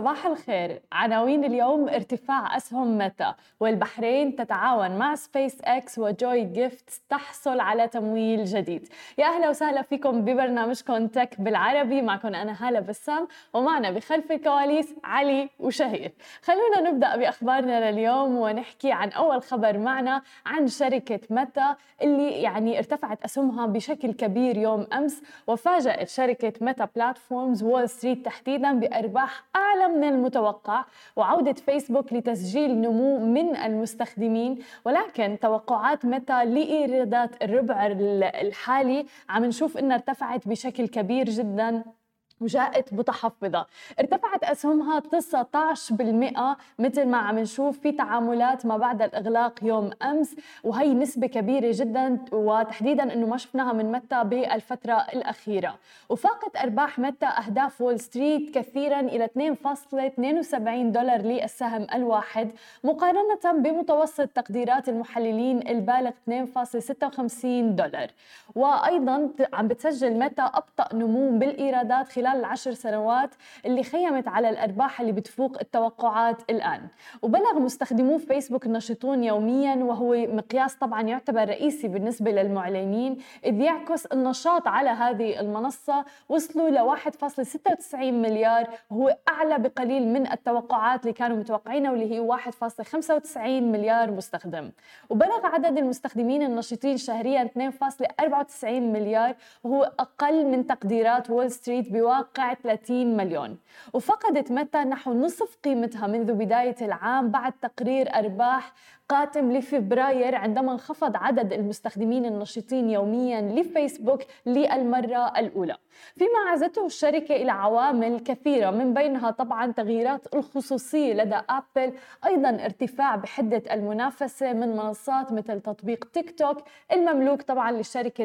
صباح الخير. عناوين اليوم ارتفاع أسهم متى والبحرين تتعاون مع سبيس إكس وجوي جيفت تحصل على تمويل جديد. يا أهلا وسهلا فيكم ببرنامجكم تك بالعربي. معكم أنا هالة بسام ومعنا بخلف الكواليس علي وشهير. خلونا نبدأ بأخبارنا لليوم ونحكي عن أول خبر معنا عن شركة متى اللي يعني ارتفعت أسهمها بشكل كبير يوم أمس وفاجأت شركة متى بلاتفورمز وول ستريت تحديدا بأرباح أعلى من المتوقع وعودة فيسبوك لتسجيل نمو من المستخدمين ولكن توقعات متى لإيرادات الربع الحالي عم نشوف إنها ارتفعت بشكل كبير جدا. وجاءت متحفظة. ارتفعت أسهمها 19% مثل ما عم نشوف في تعاملات ما بعد الإغلاق يوم أمس وهي نسبة كبيرة جدا وتحديدا أنه ما شفناها من متى بالفترة الأخيرة. وفاقت أرباح متى أهداف وول ستريت كثيرا إلى 2.72 دولار للسهم الواحد مقارنة بمتوسط تقديرات المحللين البالغ 2.56 دولار. وأيضا عم بتسجل متى أبطأ نمو بالإيرادات خلال خلال العشر سنوات اللي خيمت على الأرباح اللي بتفوق التوقعات الآن. وبلغ مستخدمو فيسبوك النشطون يوميا وهو مقياس طبعا يعتبر رئيسي بالنسبة للمعلنين. إذ يعكس النشاط على هذه المنصة وصلوا ل 1.96 مليار. وهو أعلى بقليل من التوقعات اللي كانوا متوقعينها واللي هي 1.95 مليار مستخدم. وبلغ عدد المستخدمين النشطين شهريا 2.94 مليار. وهو أقل من تقديرات وول ستريت بواقع واقع 30 مليون. وفقدت متى؟ نحو نصف قيمتها منذ بداية العام بعد تقرير أرباح قاتم لفبراير عندما انخفض عدد المستخدمين النشطين يوميا لفيسبوك للمرة الأولى. فيما عزته الشركة إلى عوامل كثيرة من بينها طبعا تغييرات الخصوصية لدى أبل أيضا ارتفاع بحدة المنافسة من منصات مثل تطبيق تيك توك المملوك طبعا لشركة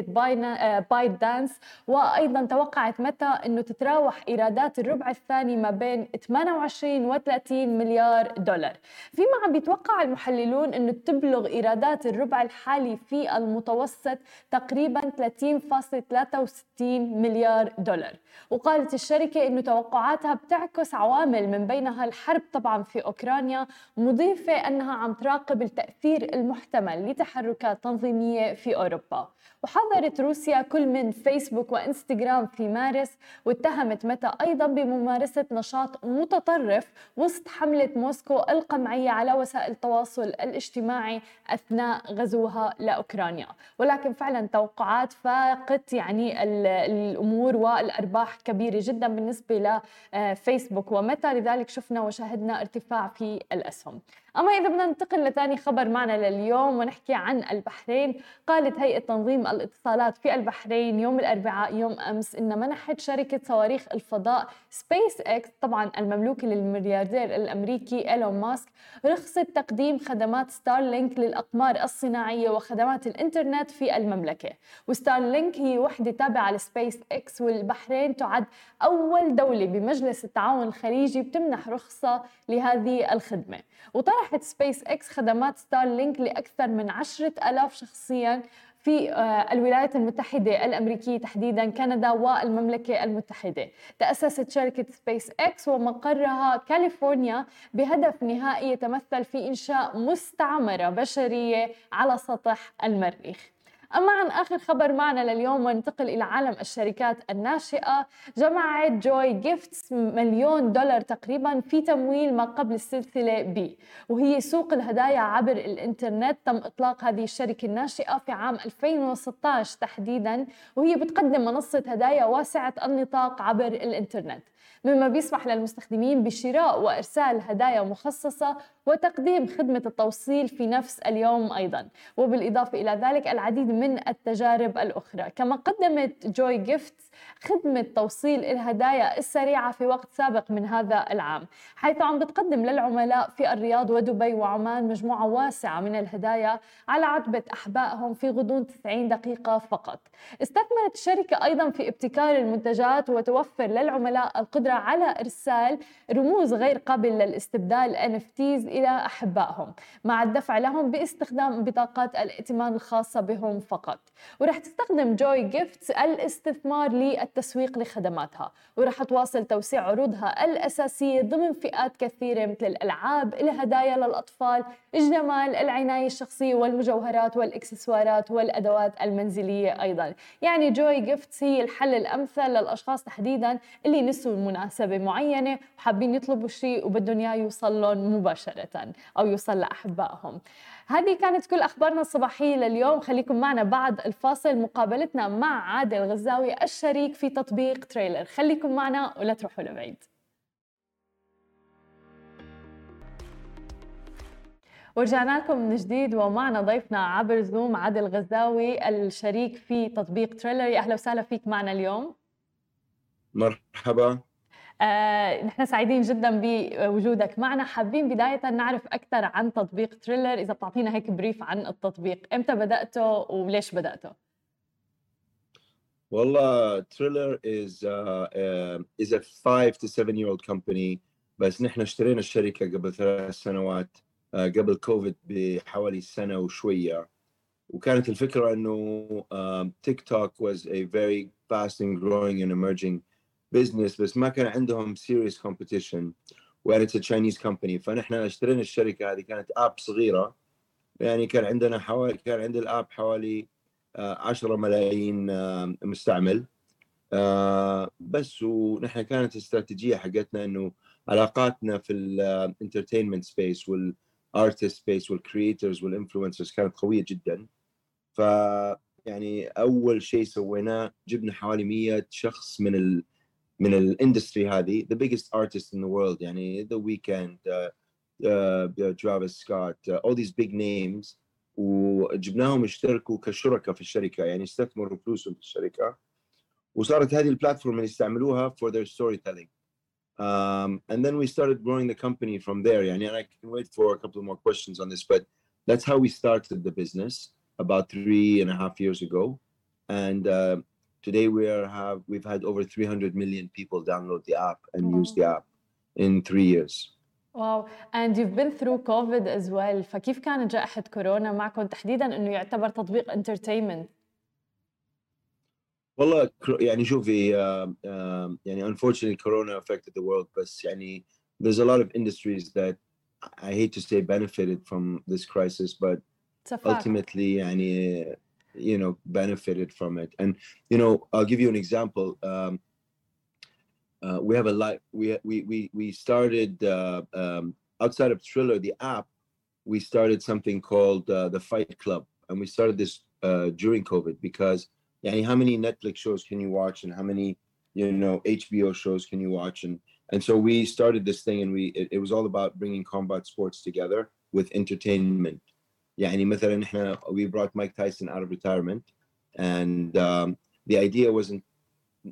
بايت دانس وأيضا توقعت متى أنه تتراوح إيرادات الربع الثاني ما بين 28 و 30 مليار دولار. فيما عم بيتوقع المحللون أنه تبلغ إيرادات الربع الحالي في المتوسط تقريبا 30.63 مليار دولار. وقالت الشركة أنه توقعاتها بتعكس عوامل من بينها الحرب طبعا في أوكرانيا مضيفة أنها عم تراقب التأثير المحتمل لتحركات تنظيمية في أوروبا. وحذرت روسيا كل من فيسبوك وإنستغرام في مارس واتهمت متى أيضا بممارسة نشاط متطرف وسط حملة موسكو القمعية على وسائل التواصل الإجتماعي. أثناء غزوها لأوكرانيا. ولكن فعلا توقعات فاقت يعني الأمور والأرباح كبيرة جدا بالنسبة لفيسبوك ومتى لذلك شفنا وشاهدنا ارتفاع في الأسهم. أما إذا بدنا ننتقل لثاني خبر معنا لليوم ونحكي عن البحرين قالت هيئة تنظيم الاتصالات في البحرين يوم الأربعاء يوم أمس إن منحت شركة صواريخ الفضاء سبيس إكس طبعا المملوكة للملياردير الأمريكي إيلون ماسك رخصة تقديم خدمات ستارلينك للأقمار الصناعية وخدمات الإنترنت في المملكة. وستارلينك هي وحدة تابعة لسبيس إكس والبحرين تعد أول دولة بمجلس التعاون الخليجي بتمنح رخصة لهذه الخدمة. وطرحت سبيس إكس خدمات ستارلينك لأكثر من عشرة ألاف شخصيا في آه، الولايات المتحدة الأمريكية تحديدا كندا والمملكة المتحدة. تأسست شركة سبيس إكس ومقرها كاليفورنيا بهدف نهائي يتمثل في إنشاء مستعمرة بشرية على سطح المريخ. أما عن آخر خبر معنا لليوم وننتقل إلى عالم الشركات الناشئة. جمعت جوي جيفتس مليون دولار تقريبا في تمويل ما قبل السلسلة بي وهي سوق الهدايا عبر الإنترنت. تم إطلاق هذه الشركة الناشئة في عام 2016 تحديدا وهي بتقدم منصة هدايا واسعة النطاق عبر الإنترنت. مما بيسمح للمستخدمين بشراء وإرسال هدايا مخصصة وتقديم خدمة التوصيل في نفس اليوم أيضا. وبالإضافة إلى ذلك العديد من التجارب الأخرى. كما قدمت جوي جيفت خدمة توصيل الهدايا السريعة في وقت سابق من هذا العام حيث عم بتقدم للعملاء في الرياض ودبي وعمان مجموعة واسعة من الهدايا على عتبة أحبائهم في غضون 90 دقيقة فقط. استثمرت الشركة أيضا في ابتكار المنتجات وتوفر للعملاء القدرة على إرسال رموز غير قابل للاستبدال NFTs إلى أحبائهم مع الدفع لهم باستخدام بطاقات الائتمان الخاصة بهم فقط. ورح تستخدم جوي جيفتس الاستثمار للتسويق لخدماتها ورح تواصل توسيع عروضها الأساسية ضمن فئات كثيرة مثل الألعاب الهدايا للأطفال الجمال العناية الشخصية والمجوهرات والإكسسوارات والأدوات المنزلية أيضا. يعني جوي جيفتس هي الحل الأمثل للأشخاص تحديدا اللي نسوا مناسبة معينة وحابين يطلبوا شيء وبدهم إياه يوصل لهم مباشرة أو يوصل لأحبائهم. هذه كانت كل أخبارنا الصباحية لليوم. خليكم معنا بعد الفاصل. مقابلتنا مع عادل غزاوي الشريك في تطبيق تريلر. خليكم معنا ولا تروحوا لبعيد. ورجعنا لكم من جديد ومعنا ضيفنا عبر زوم عادل غزاوي الشريك في تطبيق تريلر. أهلا وسهلا فيك معنا اليوم. مرحبا. آه، نحن سعيدين جدا بوجودك معنا. حابين بداية نعرف أكثر عن تطبيق تريلر إذا بتعطينا هيك بريف عن التطبيق. إمتى بدأته وليش بدأته؟ والله تريلر is uh, uh, is a five to seven year old company بس نحن اشترينا الشركة قبل ثلاث سنوات uh, قبل كوفيد بحوالي سنة وشوية. وكانت الفكرة إنه تيك توك was a very fast and growing and emerging business بس ما كان عندهم serious competition. وان اتس تشاينيز كومباني فنحن اشترينا الشركة هذه كانت اب صغيرة. يعني كان عندنا حوالي كان عند الاب حوالي 10 ملايين مستعمل. بس ونحن كانت الاستراتيجيه حقتنا إنه علاقاتنا في الانترتينمنت سبيس والارتست سبيس والكريترز والانفلونسرز كانت قوية جدا. ف يعني أول شيء سويناه جبنا حوالي 100 شخص من من الاندستري هذه the biggest artists in the world يعني The Weeknd, uh, uh, Travis Scott uh, all these big names. وجبناهم اشتركوا كشركاء في الشركه يعني استثمروا فلوسهم في الشركه وصارت هذه البلاتفورم اللي استعملوها for their storytelling. Um, and then we started growing the company from there يعني and I can wait for a couple more questions on this but that's how we started the business about three and a half years ago. And uh, today we are have we've had over 300 million people download the app and wow. use the app in three years واو and you've been through COVID as well فكيف كانت جائحة كورونا معكم تحديدا انه يعتبر تطبيق entertainment والله يعني شوفي uh, uh, يعني unfortunately corona affected the world بس يعني there's a lot of industries that I hate to say benefited from this crisis but ultimately يعني you know benefited from it. And you know i'll give you an example. Um, uh, we have a lot we we we, we started uh, um, outside of Triller the app we started something called uh, the fight club. And we started this uh, during covid because yeah how many netflix shows can you watch and how many you know hbo shows can you watch? And and so we started this thing and we it, it was all about bringing combat sports together with entertainment يعني مثلا احنا we brought Mike Tyson out of retirement and um, the idea wasn't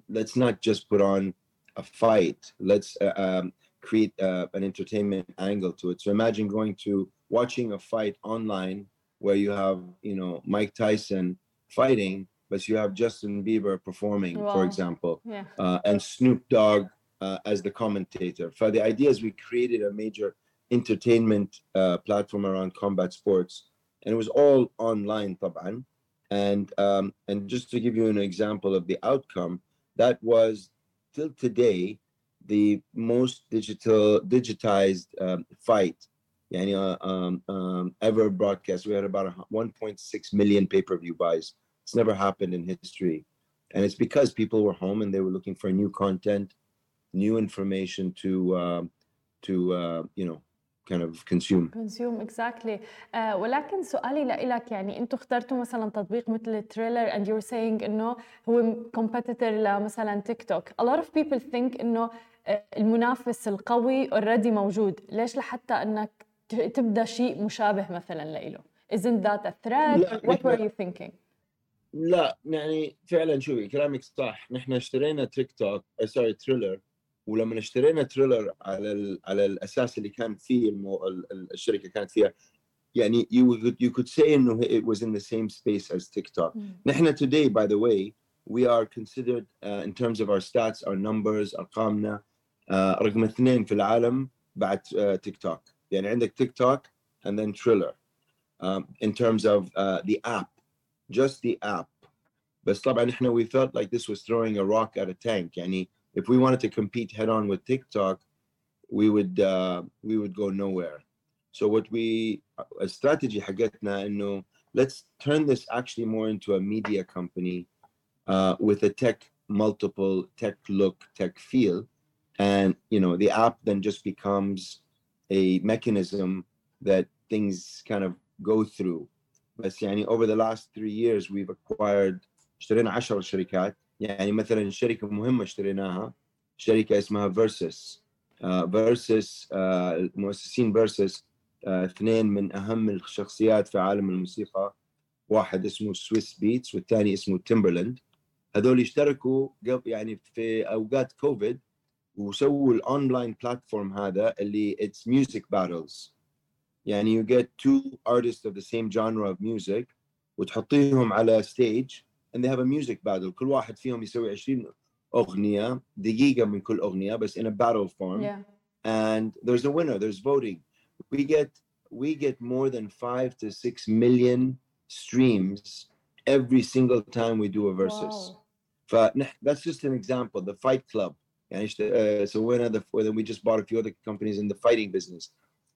let's not just put on a fight let's uh, um, create uh, an entertainment angle to it so imagine going to watching a fight online where you have you know Mike Tyson fighting but you have Justin Bieber performing wow. for example yeah. uh, and Snoop Dogg uh, as the commentator so the idea is we created a major entertainment uh, platform around combat sports and it was all online طبعا and um, and just to give you an example of the outcome that was till today the most digital digitized um, fight يعني, uh, um, um, ever broadcast we had about 1.6 million pay-per-view buys it's never happened in history and it's because people were home and they were looking for new content new information to uh, to uh, you know kind of consume. Consume exactly. Uh, ولكن سؤالي لك يعني أنتم اخترتوا مثلا تطبيق مثل تريلر and you're saying إنه هو competitor لمثلا تيك توك a lot of people think إنه المنافس القوي already موجود. ليش لحتى إنك تبدأ شيء مشابه مثلا له isn't that a threat? what were you thinking? لا يعني فعلا شوفي كلامك صح. نحن اشترينا تيك توك سوري تريلر ولما اشترينا تريلر على ال... على الاساس اللي كان فيه المو... الشركة كانت فيها يعني you could, you could say انه it was in the same space as TikTok. نحن today by the way we are considered uh, in terms of our stats our numbers ارقامنا uh, رقم اثنين في العالم بعد uh, تيك توك يعني عندك تيك توك and then Triller um, in terms of uh, the app just the app بس طبعا إحنا we felt like this was throwing a rock at a tank يعني if we wanted to compete head on with TikTok we would uh, we would go nowhere so what we a strategy حقتنا انه let's turn this actually more into a media company uh, with a tech multiple tech look tech feel and you know the app then just becomes a mechanism that things kind of go through بس يعني over the last three years we've acquired اشترينا 10 شركات يعني مثلا شركة مهمة اشتريناها شركة اسمها فيرسس فيرسس المؤسسين فيرسس اثنين من أهم الشخصيات في عالم الموسيقى. واحد اسمه سويس بيتس والثاني اسمه تيمبرلاند هذول اشتركوا قبل يعني في أوقات كوفيد وسووا الاونلاين بلاتفورم هذا اللي اتس ميوزك باتلز يعني you get two artists of the same genre of music وتحطيهم على stage and they have a music battle كل واحد فيهم يسوي 20 اغنيه دقيقه من كل اغنيه بس in a battle form Yeah. and there's a winner there's voting we get we get more than 5 to 6 million streams every single time we do a versus Wow. فنح that's just an example the fight club يعني اشت- uh, سوينا the then we just bought a few other companies in the fighting business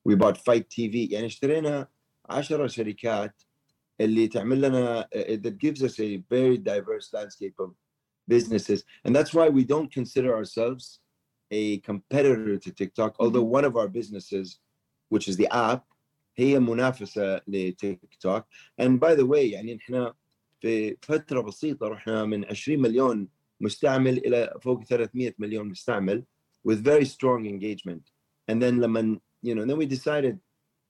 we bought fight TV يعني اشترينا 10 شركات اللي تعمل لنا uh, that gives us a very diverse landscape of businesses and that's why we don't consider ourselves a competitor to TikTok although one of our businesses which is the app هي منافسة لتيك توك and by the way يعني احنا في فترة بسيطة رحنا من 20 مليون مستعمل إلى فوق 300 مليون مستعمل with very strong engagement and then لما you know then we decided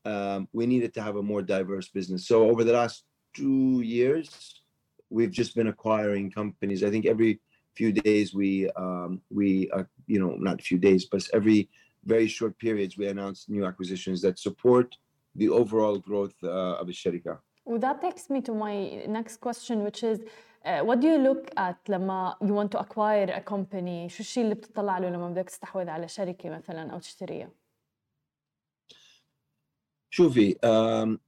um, we needed to have a more diverse business so over the last two years we've just been acquiring companies i think every few days we um, we uh, you know not a few days but every very short periods we announce new acquisitions that support the overall growth uh, of الشركة Well, that takes me to my next question, which is uh, what do you look at لما you want to acquire a company؟ شو الشيء اللي بتطلع له لما بدك تستحوذ على شركة مثلا أو تشتريها؟ شوفي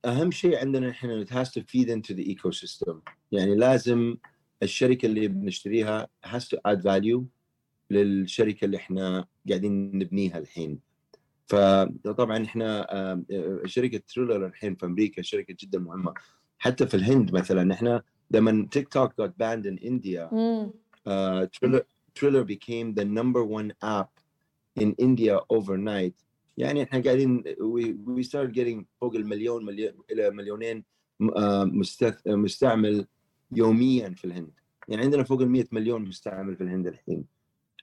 أهم شيء عندنا إحنا it has to feed into the ecosystem. يعني لازم الشركة اللي بنشتريها has to add value للشركة اللي إحنا قاعدين نبنيها الحين. فطبعا إحنا شركة تريلر الحين في أمريكا شركة جدا مهمة. حتى في الهند مثلا إحنا لما تيك توك got banned in India uh, Triller, Triller became the number one app in India overnight. يعني احنا قاعدين we, we started getting فوق المليون مليون الى مليونين م- آه، مستث- مستعمل يوميا في الهند. يعني عندنا فوق ال 100 مليون مستعمل في الهند الحين.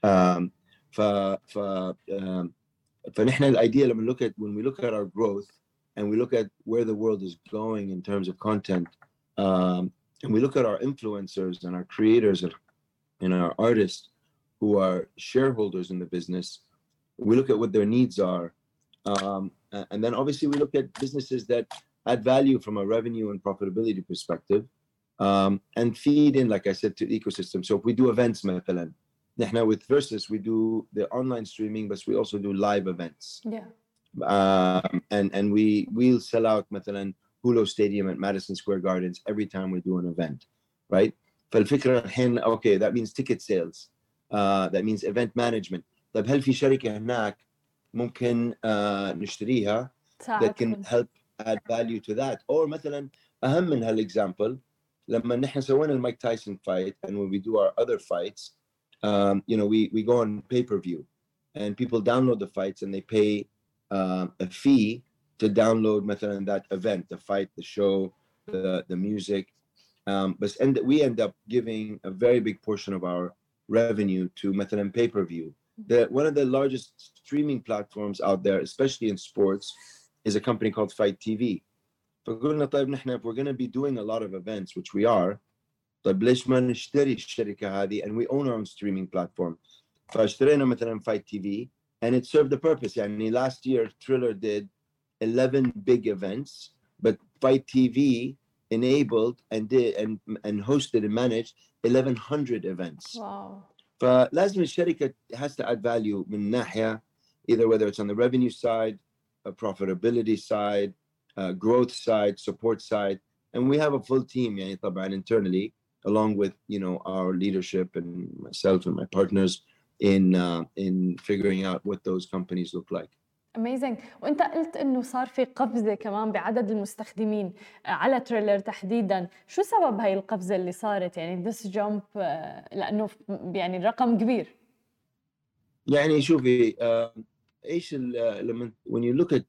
آم، ف ف آم، فنحن الايديا لما look at when we look at our growth and we look at where the world is going in terms of content um, and we look at our influencers and our creators and and our artists who are shareholders in the business, we look at what their needs are. Um, a- and then obviously we look at businesses that add value from a revenue and profitability perspective um, and feed in, like I said, to the ecosystem. So if we do events, مثلا, نحن with Versus, we do the online streaming, but we also do live events. Yeah. Um, and and we we'll sell out مثلا Hulu Stadium at Madison Square Gardens every time we do an event, right? فالفكرة الحين okay that means ticket sales uh, that means event management طيب هل في شركة هناك ممكن uh, نشتريها that can تساعدكم. help add value to that or مثلا أهم من هالexample لما نحن سوينا المايك تايسون fight and when we do our other fights um, you know we we go on pay per view and people download the fights and they pay uh, a fee to download مثلا that event the fight the show the the music um, but end, we end up giving a very big portion of our revenue to مثلا pay per view that one of the largest streaming platforms out there, especially in sports, is a company called FITE TV. if we're going to be doing a lot of events which we are and we own our own streaming platform. فاشترينا مثلا FITE TV and it served the purpose. I mean, last year Triller did 11 big events but FITE TV enabled and did and and hosted and managed 1100 events. Wow. فلازم الشركه has to add value من ناحيه either whether it's on the revenue side a profitability side uh, growth side support side and we have a full team يعني طبعا internally along with you know our leadership and myself and my partners in uh, in figuring out what those companies look like اميزنج وانت قلت انه صار في قفزة كمان بعدد المستخدمين على تريلر تحديدا. شو سبب هاي القفزة اللي صارت؟ يعني ذس جامب لأنه يعني الرقم كبير. يعني شوفي uh, إيش لما when you look at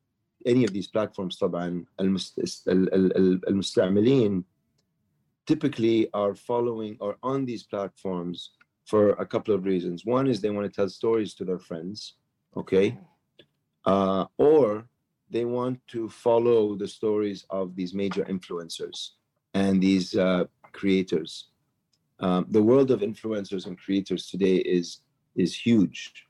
any of these platforms طبعا المست, ال- ال- ال- المستعملين typically are following or on these platforms for a couple of reasons. One is they want to tell stories to their friends, okay? uh, or they want to follow the stories of these major influencers and these uh, creators. Um, the world of influencers and creators today is is huge.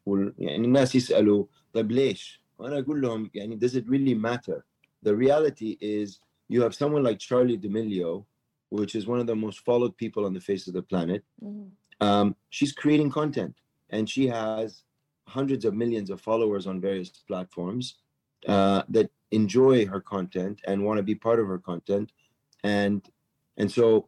does it really matter? The reality is you have someone like Charli D'Amelio, which is one of the most followed people on the face of the planet. Mm-hmm. Um, she's creating content and she has hundreds of millions of followers on various platforms uh, that enjoy her content and want to be part of her content. And and so,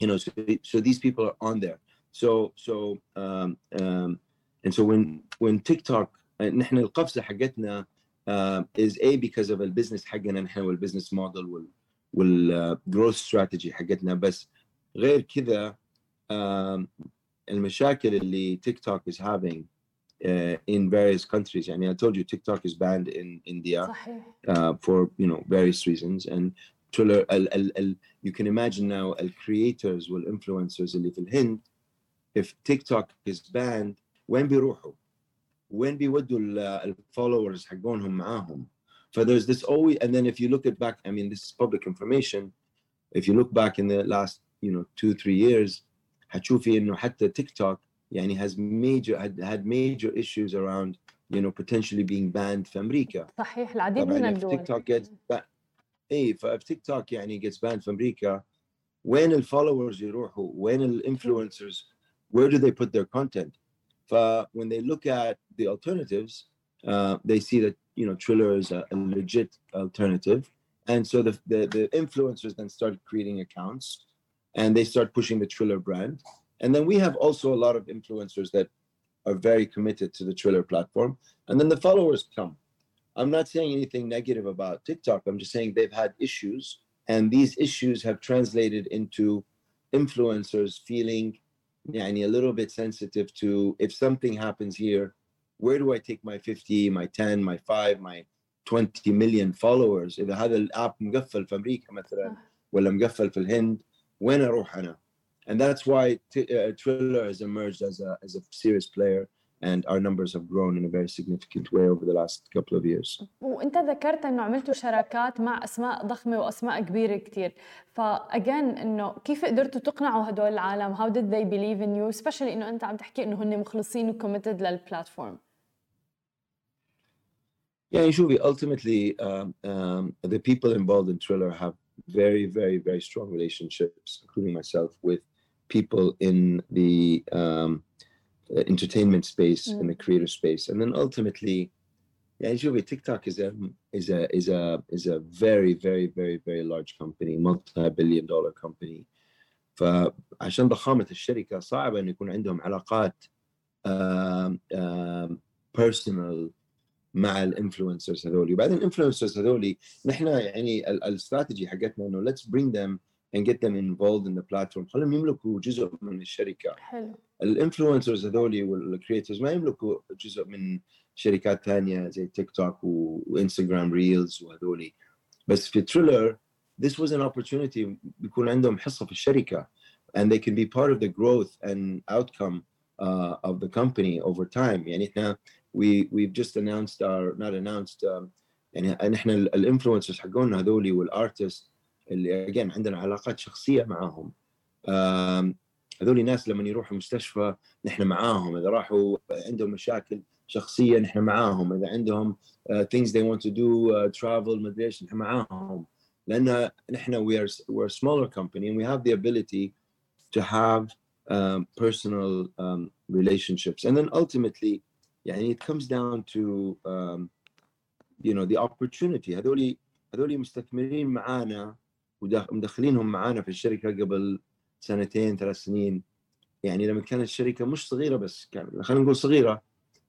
you know, so, so these people are on there. So so um, um, and so when when TikTok نحن القفزة حقتنا uh, is a because of البزنس حقنا نحن والبزنس موديل وال والجروث strategy حقتنا بس غير كذا um, المشاكل اللي تيك توك is having uh, in various countries يعني I told you TikTok is banned in India صحيح uh, for you know various reasons and Triller ال, ال, ال, you can imagine now ال creators والinfluencers اللي في الهند if TikTok is banned وين بيروحوا؟ وين بيودوا ال followers حقونهم معاهم؟ So there's this always and then if you look at back I mean this is public information if you look back in the last you know two three years حتشوفي انه حتى TikTok يعني has major had, had major issues around you know potentially being banned في امريكا صحيح العديد من طبعا if الدول TikTok gets ba- اي فاف تيك توك يعني gets banned في امريكا وين الفولورز يروحوا وين الانفلونسرز where do they put their content ف when they look at the alternatives uh, they see that you know Triller is a, a legit alternative and so the, the the influencers then start creating accounts and they start pushing the Triller brand and then we have also a lot of influencers that are very committed to the Triller platform and then the followers come I'm not saying anything negative about TikTok. I'm just saying they've had issues, and these issues have translated into influencers feeling يعني, a little bit sensitive to if something happens here, where do I take my 50, my 10, my 5, my 20 million followers? إذا هذا الاب مقفل في أمريكا مثلا صح. ولا مقفل في الهند وين أروح أنا؟ and that's why t- uh, Triller has emerged as a as a serious player. and our numbers have grown in a very significant way over the last couple of years. وانت ذكرت انه عملتوا شراكات مع اسماء ضخمه واسماء كبيره كثير، فاجين انه كيف قدرتوا تقنعوا هدول العالم؟ How did they believe in you؟ especially انه انت عم تحكي انه هن مخلصين وكوميتد للبلاتفورم. يعني شوفي ultimately um, um, the people involved in Triller have very very very strong relationships including myself with people in the um, uh, entertainment space, in the creator space, and then ultimately, yeah, شوفي TikTok is a is a is a is a very, very, very, very large company, multi-billion dollar company. فعشان ضخامة الشركة صعب أن يكون عندهم علاقات um, um, personal مع الانفلونسرز هذولي وبعدين الانفلونسرز هذولي نحن يعني ال- الاستراتيجي حقتنا انه let's bring them and get them involved in the platform خليهم يملكوا جزء من الشركه حلو الانفلونسرز هذولي والكريترز ما يملكوا جزء من شركات ثانيه زي تيك توك وانستغرام ريلز وهذولي بس في تريلر this was an opportunity بيكون عندهم حصه في الشركه and they can be part of the growth and outcome uh, of the company over time يعني احنا we we've just announced our not announced um, يعني نحن الانفلونسرز حقونا هذولي والارتست اللي again عندنا علاقات شخصيه معاهم هذول الناس لما يروحوا المستشفى نحن معاهم اذا راحوا عندهم مشاكل شخصيه نحن معاهم اذا عندهم uh, things they want to do uh, travel مدري إيش نحن معاهم لأن نحن we are we're a smaller company and we have the ability to have um, personal um, relationships and then ultimately يعني it comes down to um, you know the opportunity هذول هذول مستثمرين معانا ومدخلينهم معانا في الشركة قبل سنتين ثلاث سنين يعني لما كانت الشركة مش صغيره بس خلينا نقول صغيره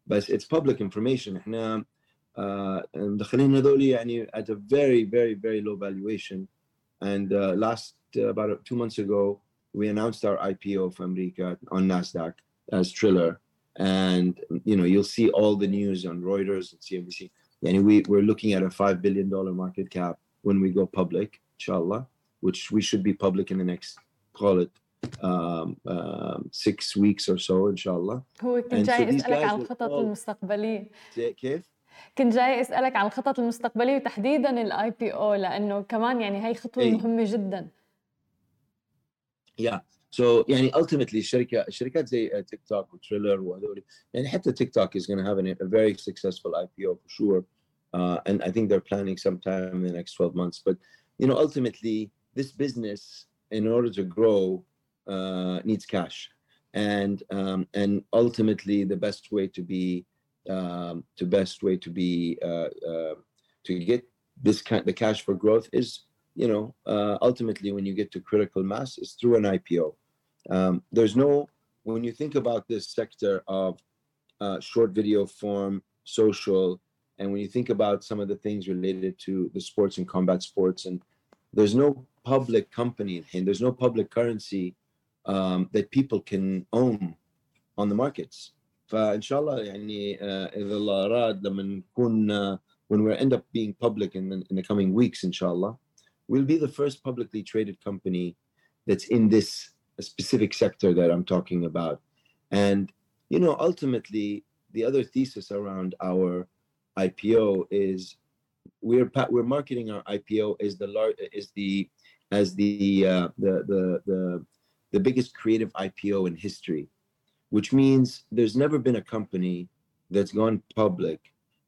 بس it's public information إحنا uh, مدخلين هذول يعني at a very very very low valuation and uh, last uh, about two months ago we announced our IPO for America on Nasdaq as Triller and you know you'll see all the news on Reuters and CNBC يعني we, we're looking at a $5 billion market cap when we go public inshallah which we should be public in the next call it um, um, six weeks or so inshallah هو كنت جاي اسالك عن الخطط المستقبليه كيف؟ كنت جاي اسالك عن الخطط المستقبليه وتحديدا الاي بي او لانه كمان يعني هي خطوه أي. مهمه جدا يا yeah. So يعني ultimately الشركة الشركات زي تيك توك وتريلر وهذول يعني حتى تيك توك is going to have an, a very successful IPO for sure uh, and I think they're planning sometime in the next 12 months but you know ultimately this business in order to grow uh, needs cash and um, and ultimately the best way to be um, the best way to be uh, uh, to get this kind the cash for growth is you know uh, ultimately when you get to critical mass is through an IPO. Um, there's no when you think about this sector of uh, short video form, social, and when you think about some of the things related to the sports and combat sports, and there's no public company and there's no public currency um, that people can own on the markets. فان شاء الله يعني اذا الله اراد لما نكون uh, when we end up being public in the, in the coming weeks inshallah we'll be the first publicly traded company that's in this specific sector that I'm talking about and you know ultimately the other thesis around our IPO is we're we're marketing our IPO as the large is the as the, uh, the the the the biggest creative IPO in history, which means there's never been a company that's gone public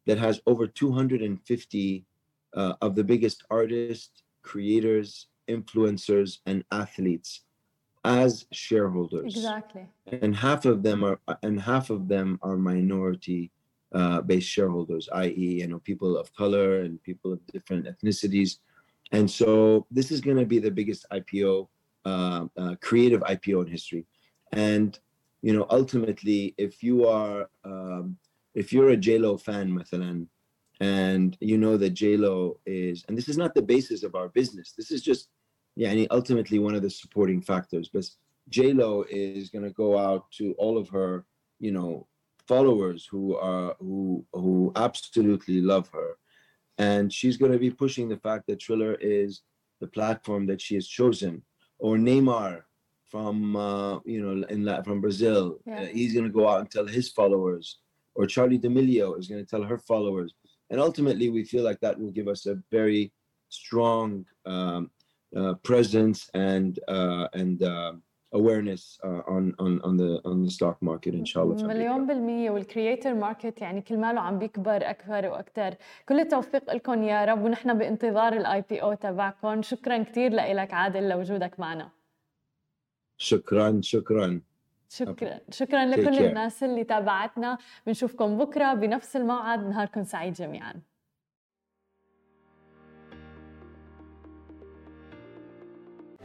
that has over 250 uh, of the biggest artists, creators, influencers, and athletes as shareholders. Exactly. And half of them are and half of them are minority uh, based shareholders, i.e., you know, people of color and people of different ethnicities. And so this is going to be the biggest IPO, uh, uh, creative IPO in history. And you know, ultimately, if you are um, if you're a JLo fan, مثلا, and you know that JLo is, and this is not the basis of our business. This is just, yeah, ultimately one of the supporting factors. But JLo is going to go out to all of her, you know, followers who are who who absolutely love her. And she's going to be pushing the fact that Triller is the platform that she has chosen. Or Neymar from uh, you know in La- from Brazil. Yeah. uh, he's going to go out and tell his followers. Or Charli D'Amelio is going to tell her followers. And ultimately we feel like that will give us a very strong um, uh, presence and uh, and uh, awareness uh, on on on the on the stock market ان شاء الله. مليون بالمية. والكرييتر ماركت يعني كل ماله عم بيكبر أكثر وأكثر كل التوفيق لكم يا رب ونحن بانتظار الاي بي أو تبعكم. شكرا كثير لك عادل لوجودك معنا. شكرا شكرا. شكرا. شكرا لكل الناس اللي تابعتنا. بنشوفكم بكرة بنفس الموعد. نهاركم سعيد جميعا.